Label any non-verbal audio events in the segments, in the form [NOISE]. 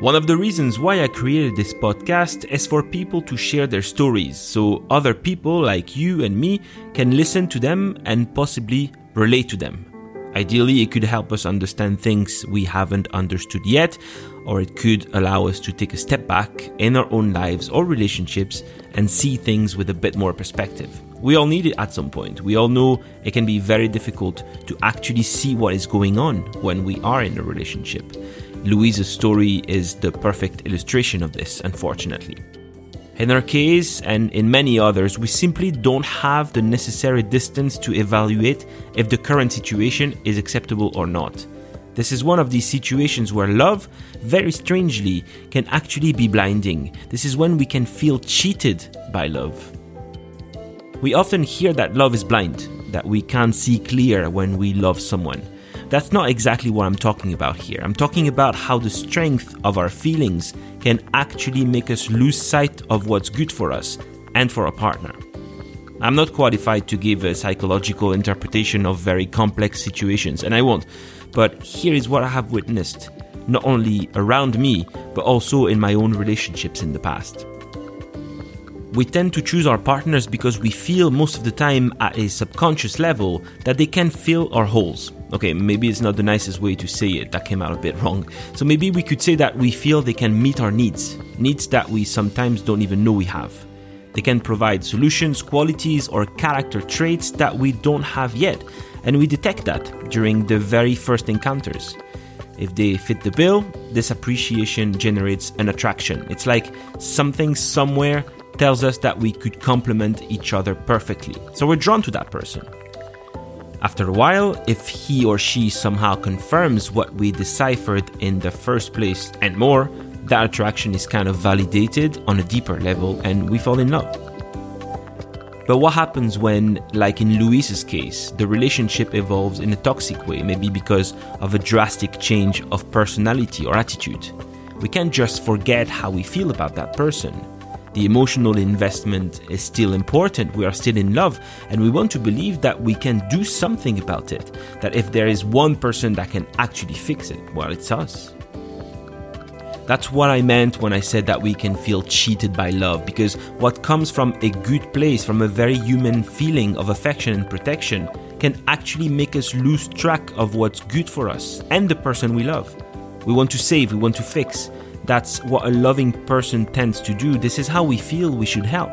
One of the reasons why I created this podcast is for people to share their stories so other people like you and me can listen to them and possibly relate to them. Ideally, it could help us understand things we haven't understood yet, or it could allow us to take a step back in our own lives or relationships and see things with a bit more perspective. We all need it at some point. We all know it can be very difficult to actually see what is going on when we are in a relationship. Louise's story is the perfect illustration of this, unfortunately. In our case, and in many others, we simply don't have the necessary distance to evaluate if the current situation is acceptable or not. This is one of these situations where love, very strangely, can actually be blinding. This is when we can feel cheated by love. We often hear that love is blind, that we can't see clear when we love someone. That's not exactly what I'm talking about here. I'm talking about how the strength of our feelings can actually make us lose sight of what's good for us and for our partner. I'm not qualified to give a psychological interpretation of very complex situations, and I won't, but here is what I have witnessed, not only around me, but also in my own relationships in the past we tend to choose our partners because we feel most of the time at a subconscious level that they can fill our holes. Okay, maybe it's not the nicest way to say it, that came out a bit [LAUGHS] wrong. So maybe we could say that we feel they can meet our needs, needs that we sometimes don't even know we have. They can provide solutions, qualities, or character traits that we don't have yet, and we detect that during the very first encounters. If they fit the bill, this appreciation generates an attraction. It's like something somewhere tells us that we could complement each other perfectly. So we're drawn to that person. After a while, if he or she somehow confirms what we deciphered in the first place and more, that attraction is kind of validated on a deeper level and we fall in love. But what happens when, like in Louise's case, the relationship evolves in a toxic way, maybe because of a drastic change of personality or attitude? We can't just forget how we feel about that person the emotional investment is still important. We are still in love, and we want to believe that we can do something about it. That if there is one person that can actually fix it, well, it's us. That's what I meant when I said that we can feel cheated by love, because what comes from a good place, from a very human feeling of affection and protection, can actually make us lose track of what's good for us and the person we love. We want to save, we want to fix, that's what a loving person tends to do. This is how we feel we should help.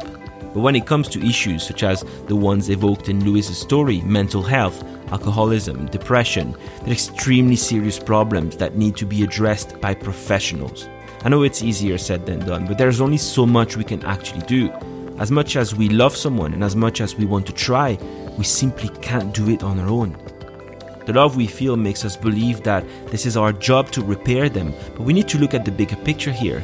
But when it comes to issues such as the ones evoked in Louise's story mental health, alcoholism, depression they're extremely serious problems that need to be addressed by professionals. I know it's easier said than done, but there's only so much we can actually do. As much as we love someone and as much as we want to try, we simply can't do it on our own. The love we feel makes us believe that this is our job to repair them, but we need to look at the bigger picture here.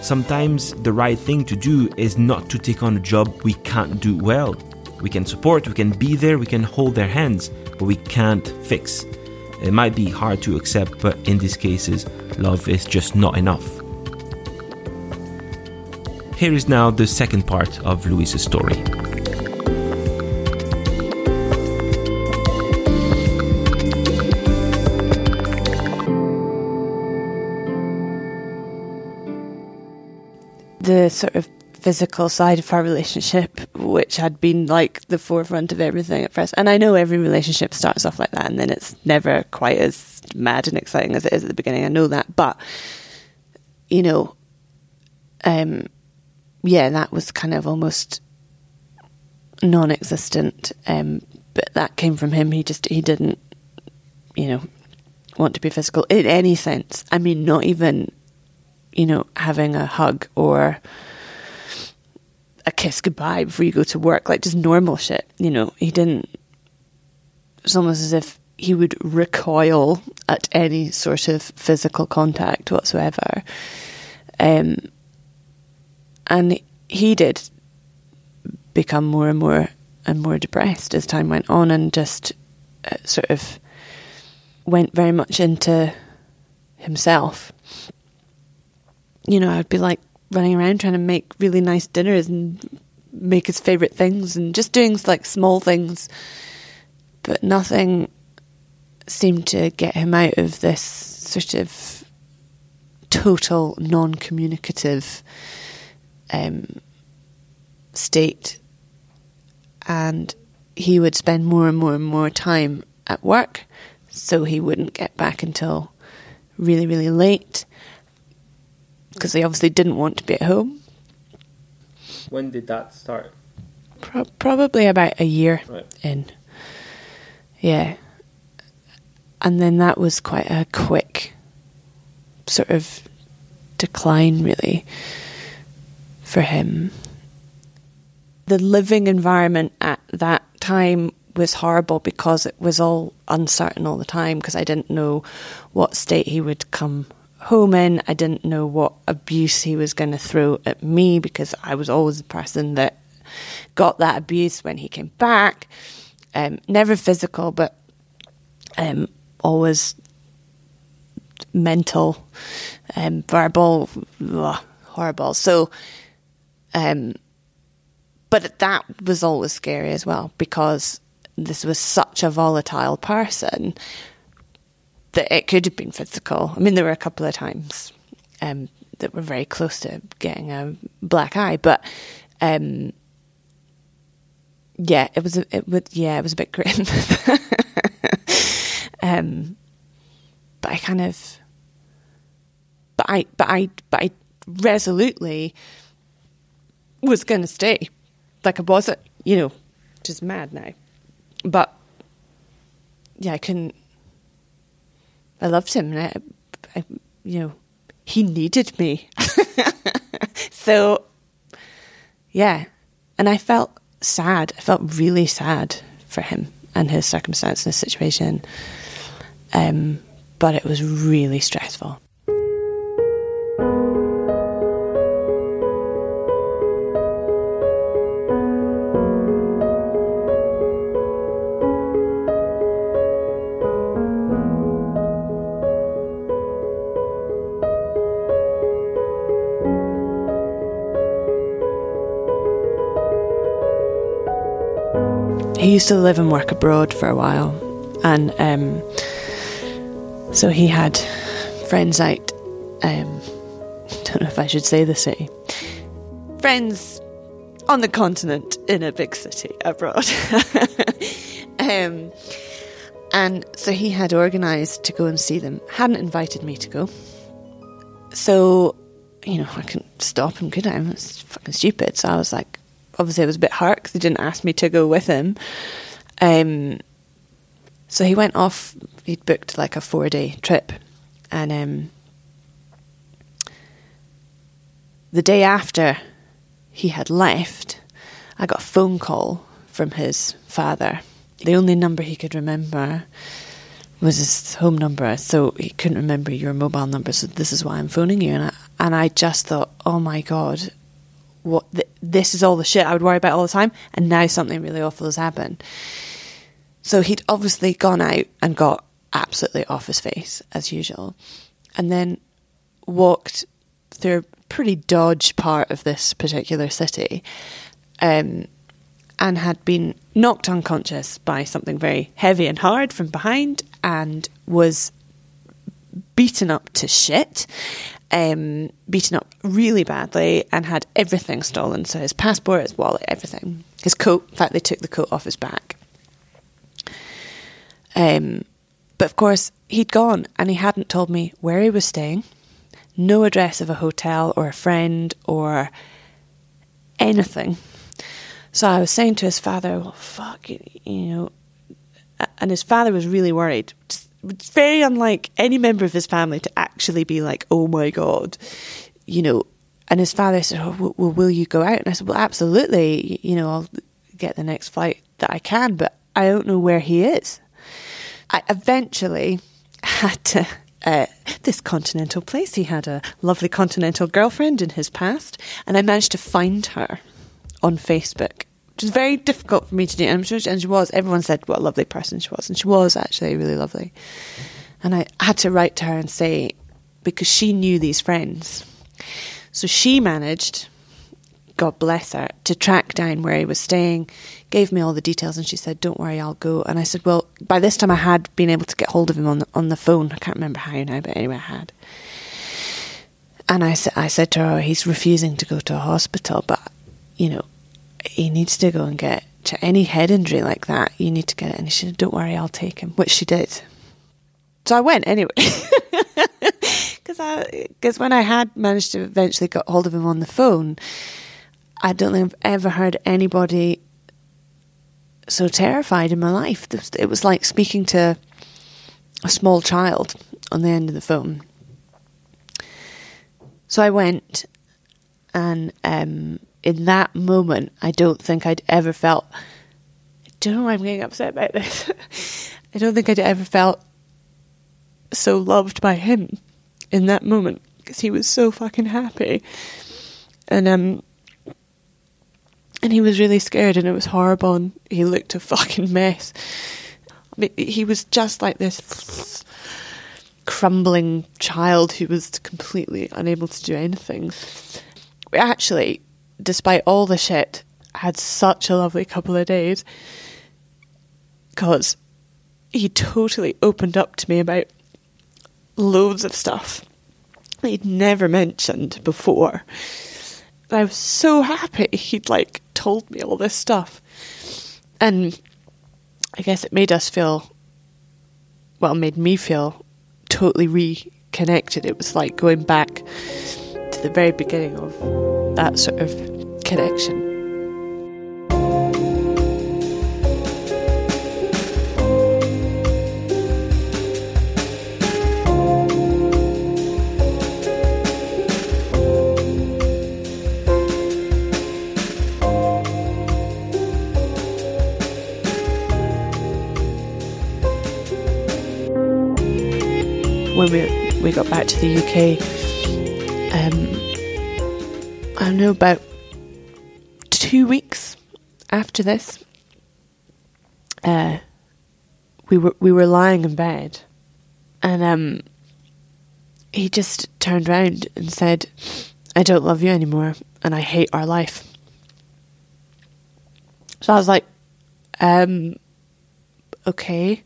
Sometimes the right thing to do is not to take on a job we can't do well. We can support, we can be there, we can hold their hands, but we can't fix. It might be hard to accept, but in these cases, love is just not enough. Here is now the second part of Louise's story. Sort of physical side of our relationship, which had been like the forefront of everything at first. And I know every relationship starts off like that, and then it's never quite as mad and exciting as it is at the beginning. I know that, but you know, um, yeah, that was kind of almost non-existent. Um, but that came from him. He just he didn't, you know, want to be physical in any sense. I mean, not even you know, having a hug or a kiss goodbye before you go to work, like just normal shit. You know, he didn't. It's almost as if he would recoil at any sort of physical contact whatsoever. Um, and he did become more and more and more depressed as time went on, and just uh, sort of went very much into himself you know, I'd be like running around trying to make really nice dinners and make his favorite things and just doing like small things. But nothing seemed to get him out of this sort of total non communicative um, state. And he would spend more and more and more time at work, so he wouldn't get back until really, really late because they obviously didn't want to be at home. When did that start? Pro- probably about a year Right. in. Yeah. And then that was quite a quick sort of decline, really, for him. The living environment at that time was horrible because it was all uncertain all the time because I didn't know what state he would come home in. I didn't know what abuse he was going to throw at me because I was always the person that got that abuse when he came back. Um, never physical, but um, always mental, um, verbal, ugh, horrible. So, um, but that was always scary as well because this was such a volatile person that it could have been physical. I mean, there were a couple of times um, that were very close to getting a black eye, but um, yeah, it was a, it would yeah, it was a bit grim. [LAUGHS] um, but I kind of, but I, but I, but I resolutely was going to stay, like I wasn't, you know, just mad now, but yeah, I couldn't. I loved him, and I, I you know, he needed me, [LAUGHS] so yeah, and I felt sad. I felt really sad for him and his circumstance and his situation. Um, but it was really stressful. He used to live and work abroad for a while, and um, so he had friends out. Um, [LAUGHS] don't know if I should say the city. Friends on the continent in a big city abroad. [LAUGHS] um, and so he had organised to go and see them. Hadn't invited me to go. So, you know, I couldn't stop him, could I? It was fucking stupid. So I was like, obviously I was a bit hurt because he didn't ask me to go with him. Um, so he went off. He'd booked like a four day trip, and um, the day after he had left, I got a phone call from his father. The only number he could remember was his home number, so he couldn't remember your mobile number. So this is why I'm phoning you, and I, and I just thought, oh my god, what th- this is all the shit I would worry about all the time, and now something really awful has happened. So he'd obviously gone out and got absolutely off his face as usual, and then walked through a pretty dodge part of this particular city, um, and had been knocked unconscious by something very heavy and hard from behind, and was beaten up to shit, um, beaten up really badly, and had everything stolen. So his passport, his wallet, everything. His coat. In fact, they took the coat off his back. Um, but of course, he'd gone, and he hadn't told me where he was staying, no address of a hotel or a friend or anything. So I was saying to his father, "Well, fuck, you know," and his father was really worried. Just, it's very unlike any member of his family to actually be like, "Oh my god," you know. And his father said, "Oh, well, will you go out?" And I said, "Well, absolutely. You know, I'll get the next flight that I can, but I don't know where he is." I eventually had to. Uh, this continental place. He had a lovely continental girlfriend in his past, and I managed to find her on Facebook, which is very difficult for me to do. And sure, she, and she was. Everyone said what a lovely person she was, and she was actually really lovely. And I had to write to her and say because she knew these friends, so she managed. God bless her, to track down where he was staying, gave me all the details, and she said, "Don't worry, I'll go." And I said, "Well, by this time I had been able to get hold of him on the, on the phone. I can't remember how now, but anyway, I had." And I said, I said to her, oh, he's refusing to go to a hospital, but you know, he needs to go and get to any head injury like that. You need to get it. And she said, "Don't worry, I'll take him," which she did. So I went anyway, [LAUGHS] because because when I had managed to eventually get hold of him on the phone, I don't think I've ever heard anybody so terrified in my life. It was like speaking to a small child on the end of the phone. So I went, and um, in that moment, I don't think I'd ever felt. I don't know why I'm getting upset about this. [LAUGHS] I don't think I'd ever felt so loved by him in that moment because he was so fucking happy, and um, and he was really scared, and it was horrible, and he looked a fucking mess. I mean, he was just like this crumbling child who was completely unable to do anything. Actually, despite all the shit, had such a lovely couple of days because he totally opened up to me about loads of stuff he'd never mentioned before. I was so happy he'd like told me all this stuff. And I guess it made us feel well, made me feel totally reconnected. It was like going back to the very beginning of that sort of connection. when we we got back to the UK, um, I know about two weeks after this, uh, we were we were lying in bed, and um, he just turned around and said, "I don't love you anymore, and I hate our life." So I was like, um, "Okay,"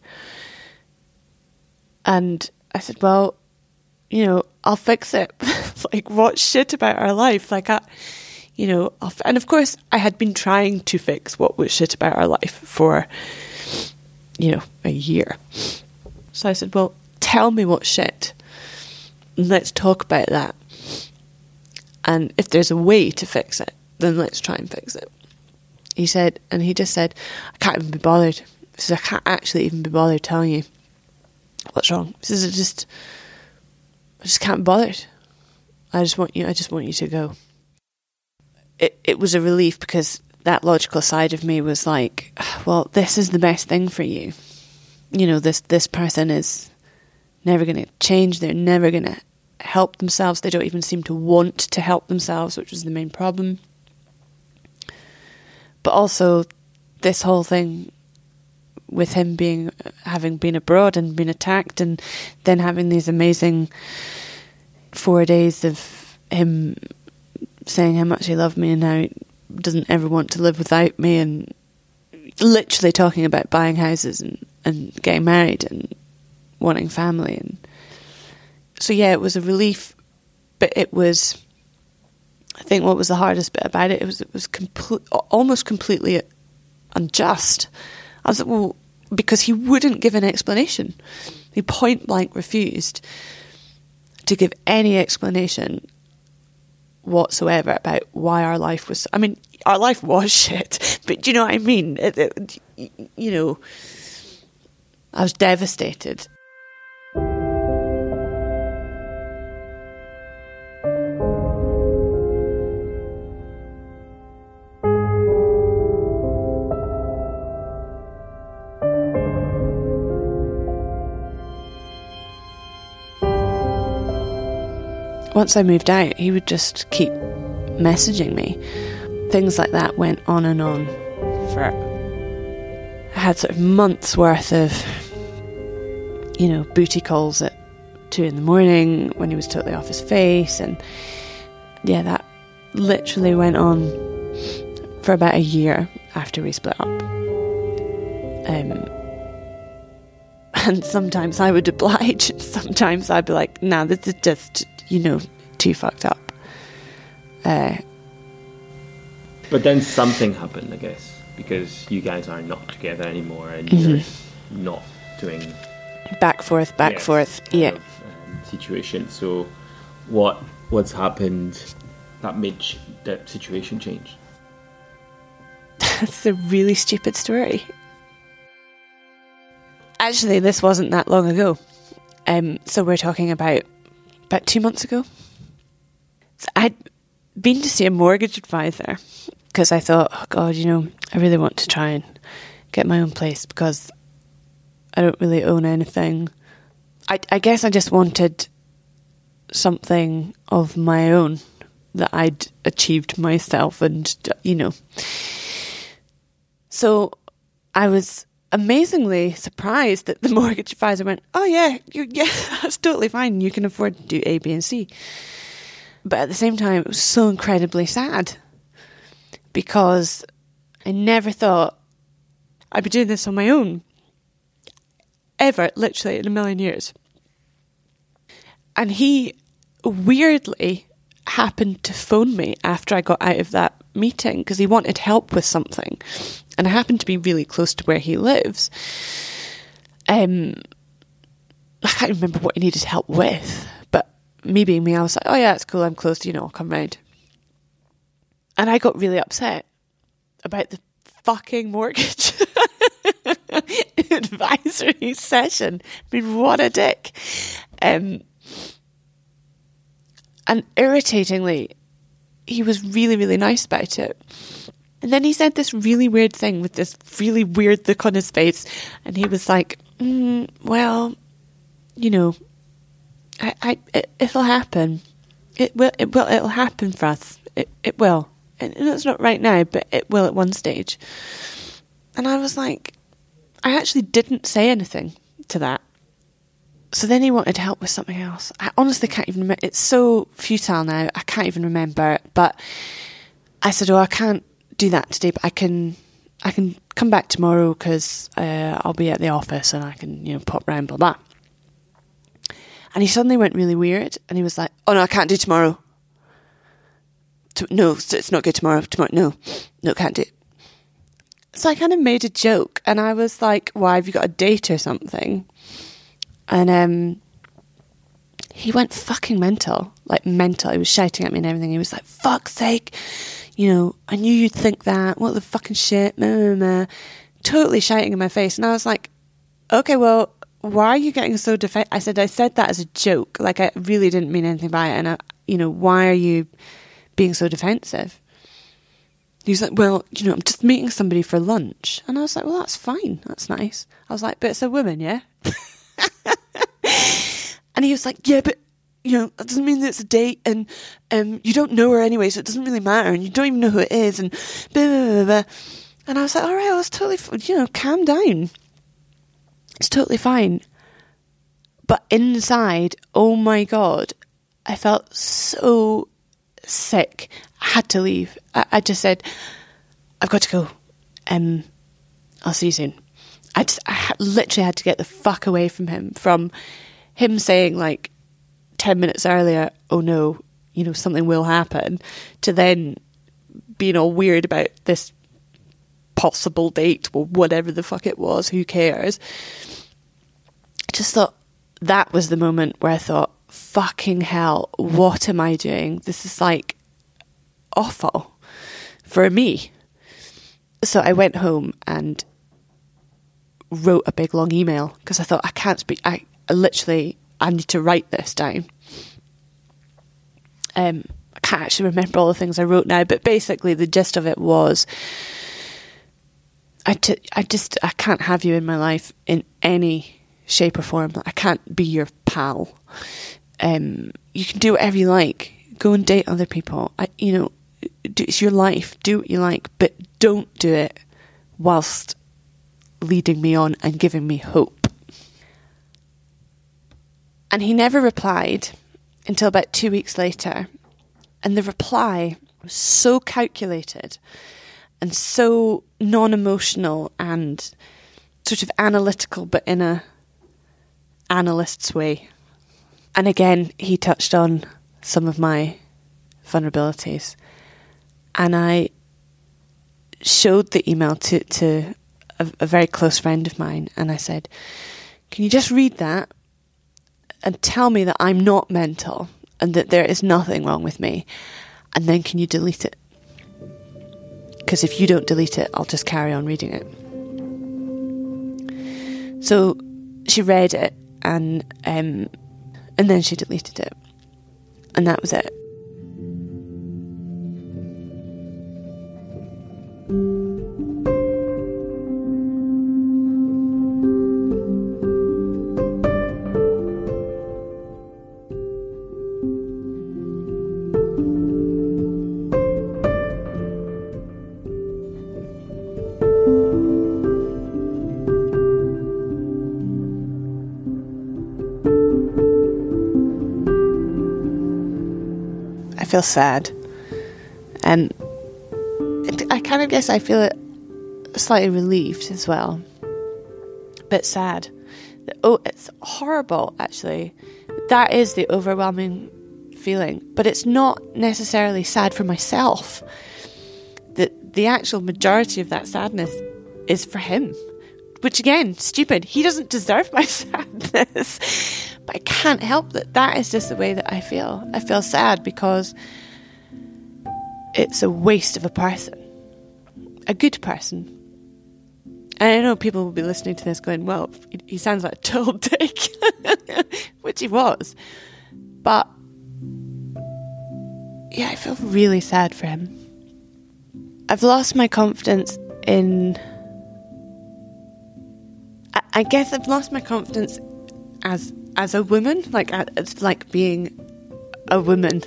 and I said, well, you know, I'll fix it. [LAUGHS] like, what shit about our life? Like, I, you know, f-. and of course, I had been trying to fix what was shit about our life for, you know, a year. So I said, well, tell me what shit. And let's talk about that. And if there's a way to fix it, then let's try and fix it. He said, and he just said, I can't even be bothered. He said, I can't actually even be bothered telling you what's wrong? He says, I just, I just can't be bothered. I just want you, I just want you to go. It, it was a relief because that logical side of me was like, well, this is the best thing for you. You know, this, this person is never going to change. They're never going to help themselves. They don't even seem to want to help themselves, which was the main problem. But also, this whole thing with him being having been abroad and been attacked, and then having these amazing four days of him saying how much he loved me and how he doesn't ever want to live without me, and literally talking about buying houses and, and getting married and wanting family, and so yeah, it was a relief, but it was. I think what was the hardest bit about it, it was it was complete, almost completely unjust I was like, well, because he wouldn't give an explanation. He point blank refused to give any explanation whatsoever about why our life was. I mean, our life was [LAUGHS] shit, but do you know what I mean? It, it, you know, I was devastated. Once I moved out, he would just keep messaging me. Things like that went on and on for. I had sort of months worth of, you know, booty calls at two in the morning when he was totally off his face, and yeah, that literally went on for about a year after we split up. Um, [LAUGHS] and sometimes I would [LAUGHS] oblige. Sometimes I'd be like, "Nah, this is just you know, too fucked up. Uh, But then something happened, I guess, because you guys are not together anymore and Mm-hmm. you're not doing back forth, back yes, forth. Yeah. of, um, situation. So, what what's happened that made that situation change? [LAUGHS] That's a really stupid story. Actually, this wasn't that long ago. Um, so we're talking about about two months ago. So I'd been to see a mortgage advisor because I thought, oh God, you know, I really want to try and get my own place because I don't really own anything. I, I guess I just wanted something of my own that I'd achieved myself and, you know. So I was amazingly surprised that the [LAUGHS] mortgage advisor went, "Oh yeah, you, yeah, [LAUGHS] that's totally fine. You can afford to do A, B, and C." But at the same time, it was so incredibly sad because I never thought I'd be doing this on my own ever, literally in a million years. And he weirdly happened to phone me after I got out of that meeting because he wanted help with something. And I happened to be really close to where he lives. Um, I can't remember what he needed help with, but me being me, I was like, oh yeah, it's cool, I'm close, you know, I'll come round. And I got really upset about the fucking mortgage [LAUGHS] advisory session. I mean, what a dick. Um, and irritatingly, he was really, really nice about it. And then he said this really weird thing with this really weird look on his face. And he was like, mm, well, you know, I, I, it, it'll happen. It will, it will, it'll happen for us. It, it will. And it's not right now, but it will at one stage. And I was like, I actually didn't say anything to that. So then he wanted help with something else. I honestly can't even remember. It's so futile now. I can't even remember. But I said, "Oh, I can't do that today, but I can, I can come back tomorrow because uh, I'll be at the office and I can, you know, pop round, blah blah." And he suddenly went really weird, and he was like, "Oh no, I can't do tomorrow. To- no, it's not good tomorrow. Tomorrow, no, no, can't do it." So I kind of made a joke, and I was like, "Why have you got a date or something?" And um, he went fucking mental, like mental. He was shouting at me and everything. He was like, "Fuck's sake, you know, I knew you'd think that. What the fucking shit?" Meh, meh, meh. Totally shouting in my face, and I was like, "Okay, well, why are you getting so defensive?" I said, "I said that as a joke. Like I really didn't mean anything by it. And I, you know, why are you being so defensive?" He was like, Well, you know, I'm just meeting somebody for lunch. And I was like, Well, that's fine. That's nice. I was like, But it's a woman, yeah? [LAUGHS] and he was like, Yeah, but, you know, that doesn't mean that it's a date and um, you don't know her anyway, so it doesn't really matter. And you don't even know who it is. And blah, blah, blah, blah. And I was like, All right, I was totally, f- you know, calm down. It's totally fine. But inside, oh my God, I felt so sick. I had to leave. I, I just said, I've got to go. Um, I'll see you soon. I just, I literally had to get the fuck away from him. From him saying like ten minutes earlier, "Oh no, you know something will happen," to then being all weird about this possible date or whatever the fuck it was. Who cares? I just thought that was the moment where I thought, "Fucking hell, what am I doing? This is like awful for me." So I went home and wrote a big long email because I thought I can't speak. I, I literally I need to write this down. Um, I can't actually remember all the things I wrote now, but basically the gist of it was, I, t- I just I can't have you in my life in any shape or form. I can't be your pal. Um, you can do whatever you like. Go and date other people. I, you know, do, it's your life. Do what you like, but don't do it whilst leading me on and giving me hope. And he never replied until about two weeks later. And the reply was so calculated and so non emotional and sort of analytical, but in a analyst's way. And again, he touched on some of my vulnerabilities. And I showed the email to, to a, a very close friend of mine and I said, Can you just read that and tell me that I'm not mental and that there is nothing wrong with me? And then can you delete it? Because if you don't delete it, I'll just carry on reading it. So she read it and um, and then she deleted it, and that was it. Feel sad. And I kind of guess I feel slightly relieved as well. But sad. Oh, it's horrible, actually. That is the overwhelming feeling. But it's not necessarily sad for myself. The, the actual majority of that sadness is for him. Which, again, stupid. He doesn't deserve my [LAUGHS] sadness. But I can't help that. That is just the way that I feel. I feel sad because it's a waste of a person, a good person. And I know people will be listening to this going, well, he sounds like a total [LAUGHS] dick, [LAUGHS] which he was. But yeah, I feel really sad for him. I've lost my confidence in. I, I guess I've lost my confidence as as a woman, like it's like being a woman.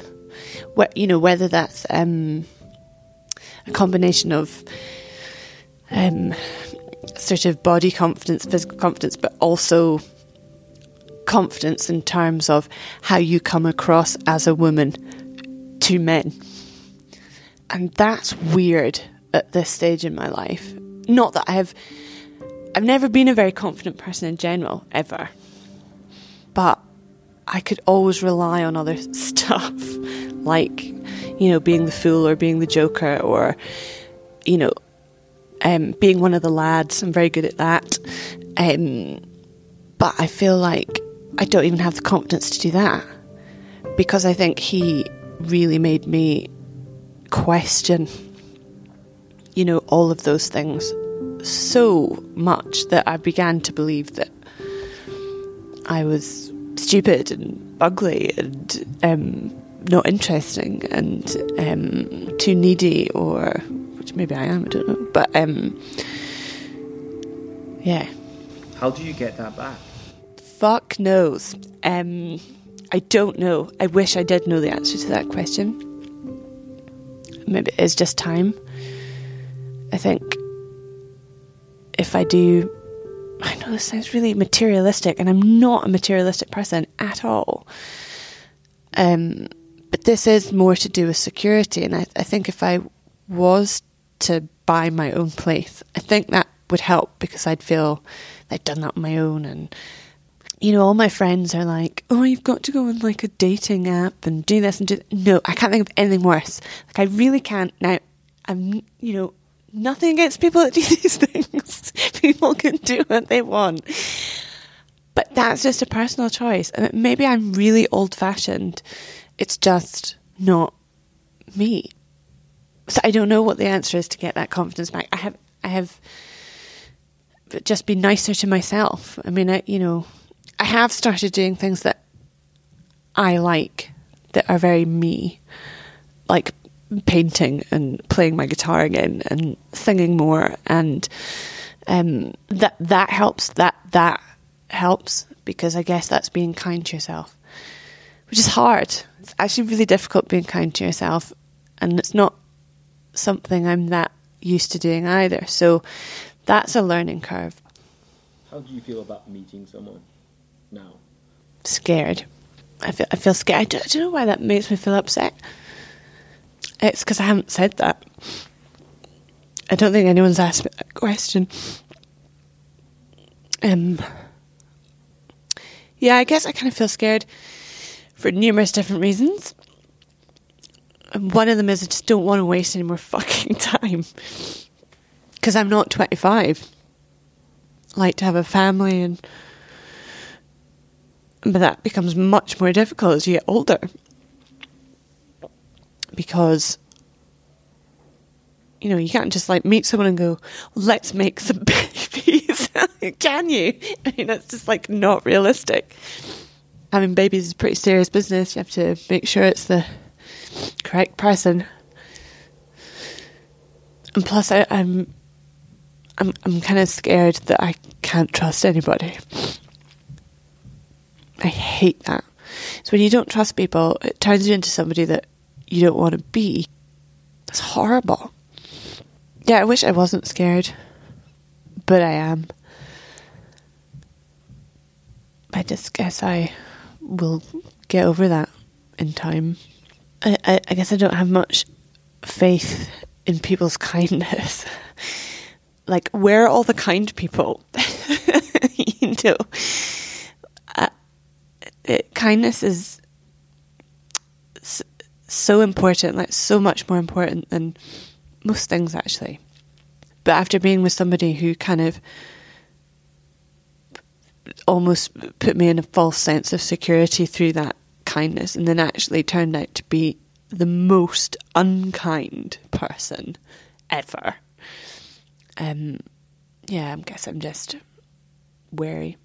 You know, whether that's um, a combination of um, sort of body confidence, physical confidence, but also confidence in terms of how you come across as a woman to men. And that's weird at this stage in my life. Not that I have, I've never been a very confident person in general, ever. I could always rely on other [LAUGHS] stuff, like, you know, being the fool or being the joker or, you know, um, being one of the lads. I'm very good at that. Um, but I feel like I don't even have the confidence to do that because I think he really made me question, you know, all of those things so much that I began to believe that I was stupid and ugly and um, not interesting and um, too needy, or which maybe I am, I don't know. But um, yeah. How do you get that back? Fuck knows. Um, I don't know. I wish I did know the answer to that question. Maybe it is just time. I think if I do I know this sounds really materialistic, and I'm not a materialistic person at all. Um, but this is more to do with security, and I, I think if I was to buy my own place, I think that would help because I'd feel I'd done that on my own, and you know, all my friends are like, "Oh, you've got to go on like a dating app and do this and do." That. No, I can't think of anything worse. Like I really can't now. I'm, you know, nothing against people that do [LAUGHS] these things. people can do what they want. But that's just a personal choice. And maybe I'm really old fashioned. It's just not me. So I don't know what the answer is to get that confidence back. I have I have just been nicer to myself. I mean, I, you know, I have started doing things that I like that are very me. Like painting and playing my guitar again and singing more. And um, that that helps that that helps because I guess that's being kind to yourself which is hard. It's actually really difficult being kind to yourself and it's not something I'm that used to doing either. So that's a learning curve. How do you feel about meeting someone now? Scared. I feel, I feel scared. I don't, I don't know why that makes me feel upset it's because I haven't said that. I don't think anyone's asked me that question. Um, yeah, I guess I kind of feel scared for numerous different reasons. And one of them is I just don't want to waste any more [LAUGHS] fucking time. Because I'm not 25. I like to have a family and. But that becomes much more difficult as you get older. Because you know, you can't just like meet someone and go, let's make some [LAUGHS] babies. [LAUGHS] Can you? [LAUGHS] I mean, that's just like not realistic. Having babies is pretty serious business. You have to make sure it's the correct person. And plus, I, I'm, I'm, I'm kind of scared that I can't trust anybody. I hate that. So when you don't trust people, it turns you into somebody that you don't want to be. It's horrible. Yeah, I wish I wasn't scared, but I am. I just guess I will get over that in time. I, I, I guess I don't have much faith in people's [LAUGHS] kindness. like, where are all the kind people? [LAUGHS] you know, uh, it, kindness is so important, like so much more important than most things actually. But after being with somebody who kind of almost put me in a false sense of security through that kindness, and then actually turned out to be the most unkind person ever. Um, yeah, I guess I'm just wary.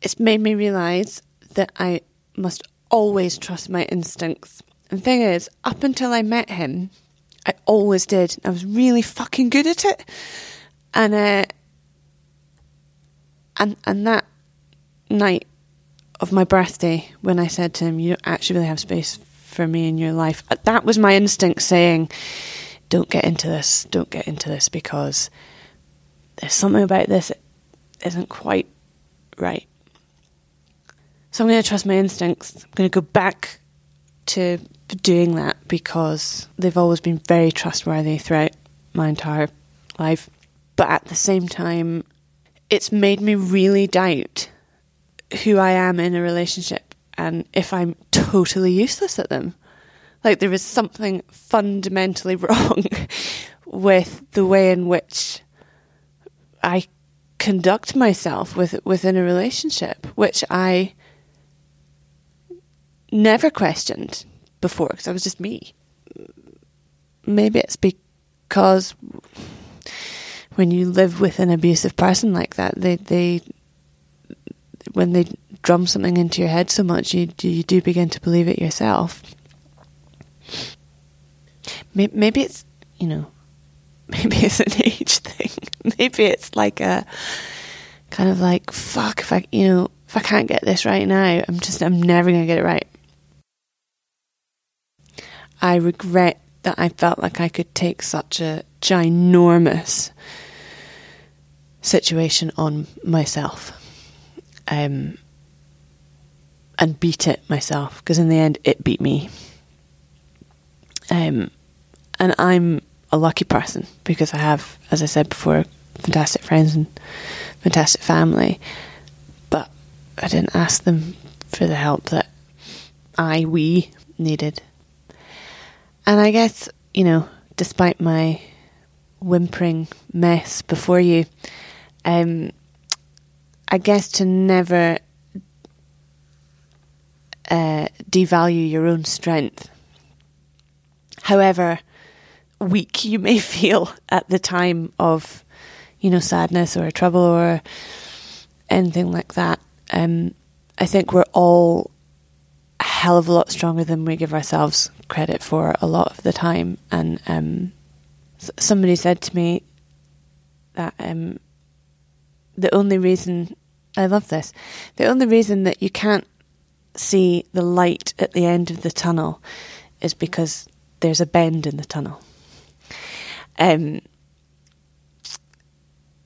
It's made me realise that I must always trust my instincts. And the thing is, up until I met him, I always did. I was really fucking good at it. And uh, and and that night of my birthday, when I said to him, "You don't actually really have space for me in your life," uh, that was my instinct saying, "Don't get into this. Don't get into this because there's something about this that isn't quite right." So I'm going to trust my instincts. I'm going to go back to doing that because they've always been very trustworthy throughout my entire life. But at the same time, it's made me really doubt who I am in a relationship and if I'm totally useless at them. Like there is something fundamentally [LAUGHS] wrong with the way in which I conduct myself with within a relationship, which I never questioned before because I was just me. Maybe it's because when you live with an abusive person like that, they they when they drum something into your head so much, you you do begin to believe it yourself. Maybe it's you know, [LAUGHS] maybe it's an age thing. [LAUGHS] Maybe it's like a kind of like fuck if I you know if I can't get this right now, I'm just I'm never gonna get it right. I regret that I felt like I could take such a ginormous situation on myself um, and beat it myself because in the end it beat me. Um, and I'm a lucky person because I have, as I said before, fantastic friends and fantastic family. But I didn't ask them for the help that I, we needed. And I guess, you know, despite my whimpering mess before you, um, I guess to never uh, devalue your own strength. However weak you may [LAUGHS] feel at the time of, you know, sadness or trouble or anything like that, um, I think we're all a hell of a lot stronger than we give ourselves credit for a lot of the time. And um, somebody said to me that um, the only reason I love this, the only reason that you can't see the light at the end of the tunnel is because there's a bend in the tunnel. Um,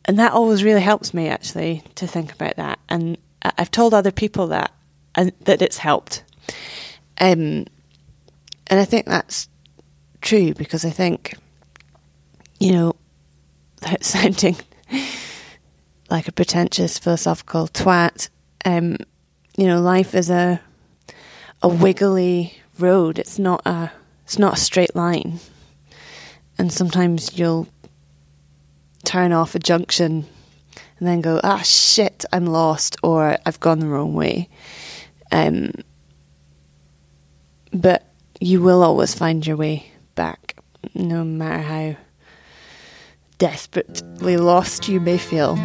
and that always really helps me actually to think about that. And I've told other people that and that it's helped. Um, and I think that's true because I think, you know, [LAUGHS] that sounding like a pretentious philosophical twat, um, you know, life is a a wiggly road. It's not a it's not a straight line. And sometimes you'll turn off a junction and then go, ah, shit, I'm lost, or I've gone the wrong way. Um, but you will always find your way back, no matter how desperately lost you may feel.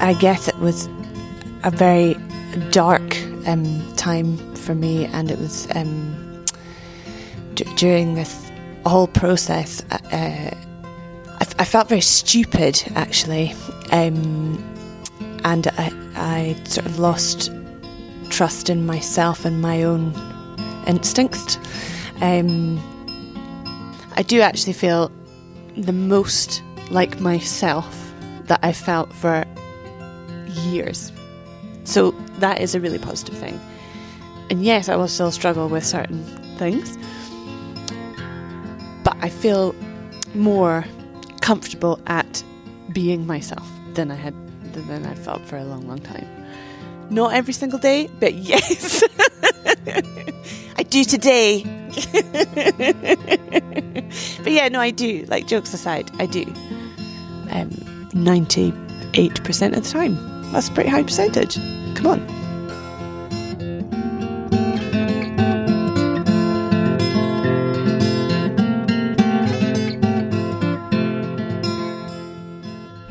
I, guess it was a very dark um, time for me, and it was um, d- during this whole process. Uh, I, felt very stupid, actually, um, and I, I sort of lost trust in myself and my own instincts. Um, I do actually feel the most like myself that I felt for years. So that is a really positive thing. And yes, I will still struggle with certain things, but I feel more comfortable at being myself than I had than I felt for a long, long time. Not every single day, but [LAUGHS] yes, I do today. [LAUGHS] but yeah, no, I do. Like jokes aside, I do. Um, ninety-eight percent of the time. That's a pretty high percentage. Come on.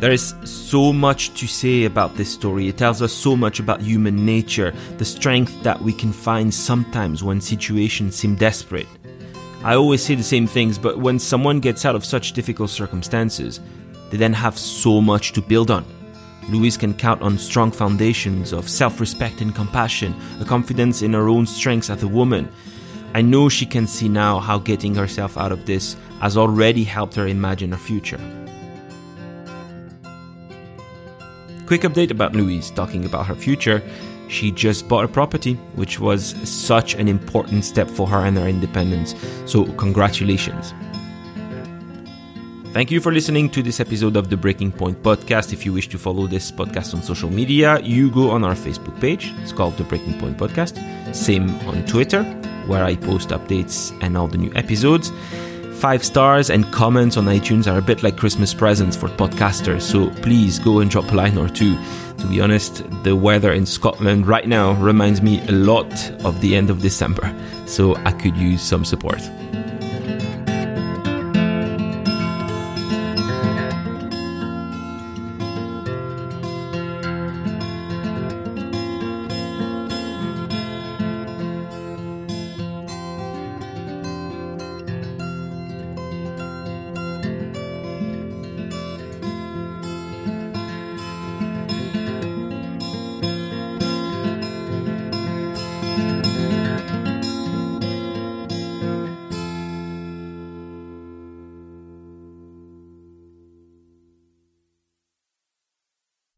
There is so much to say about this story. It tells us so much about human nature, the strength that we can find sometimes when situations seem desperate. I always say the same things, but when someone gets out of such difficult circumstances, they then have so much to build on. Louise can count on strong foundations of self respect and compassion, a confidence in her own strengths as a woman. I know she can see now how getting herself out of this has already helped her imagine her future. Quick update about Louise, talking about her future. She just bought a property, which was such an important step for her and her independence. So, congratulations. Thank you for listening to this episode of the Breaking Point podcast. If you wish to follow this podcast on social media, you go on our Facebook page. It's called the Breaking Point Podcast. Same on Twitter, where I post updates and all the new episodes. Five stars and comments on iTunes are a bit like Christmas presents for podcasters, so please go and drop a line or two. To be honest, the weather in Scotland right now reminds me a lot of the end of December, so I could use some support.